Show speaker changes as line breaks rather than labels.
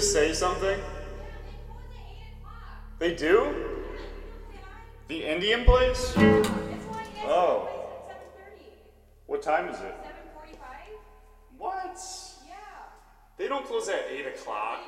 say something? They do? The Indian place? Oh. What time is it? What? They don't close at 8 o'clock.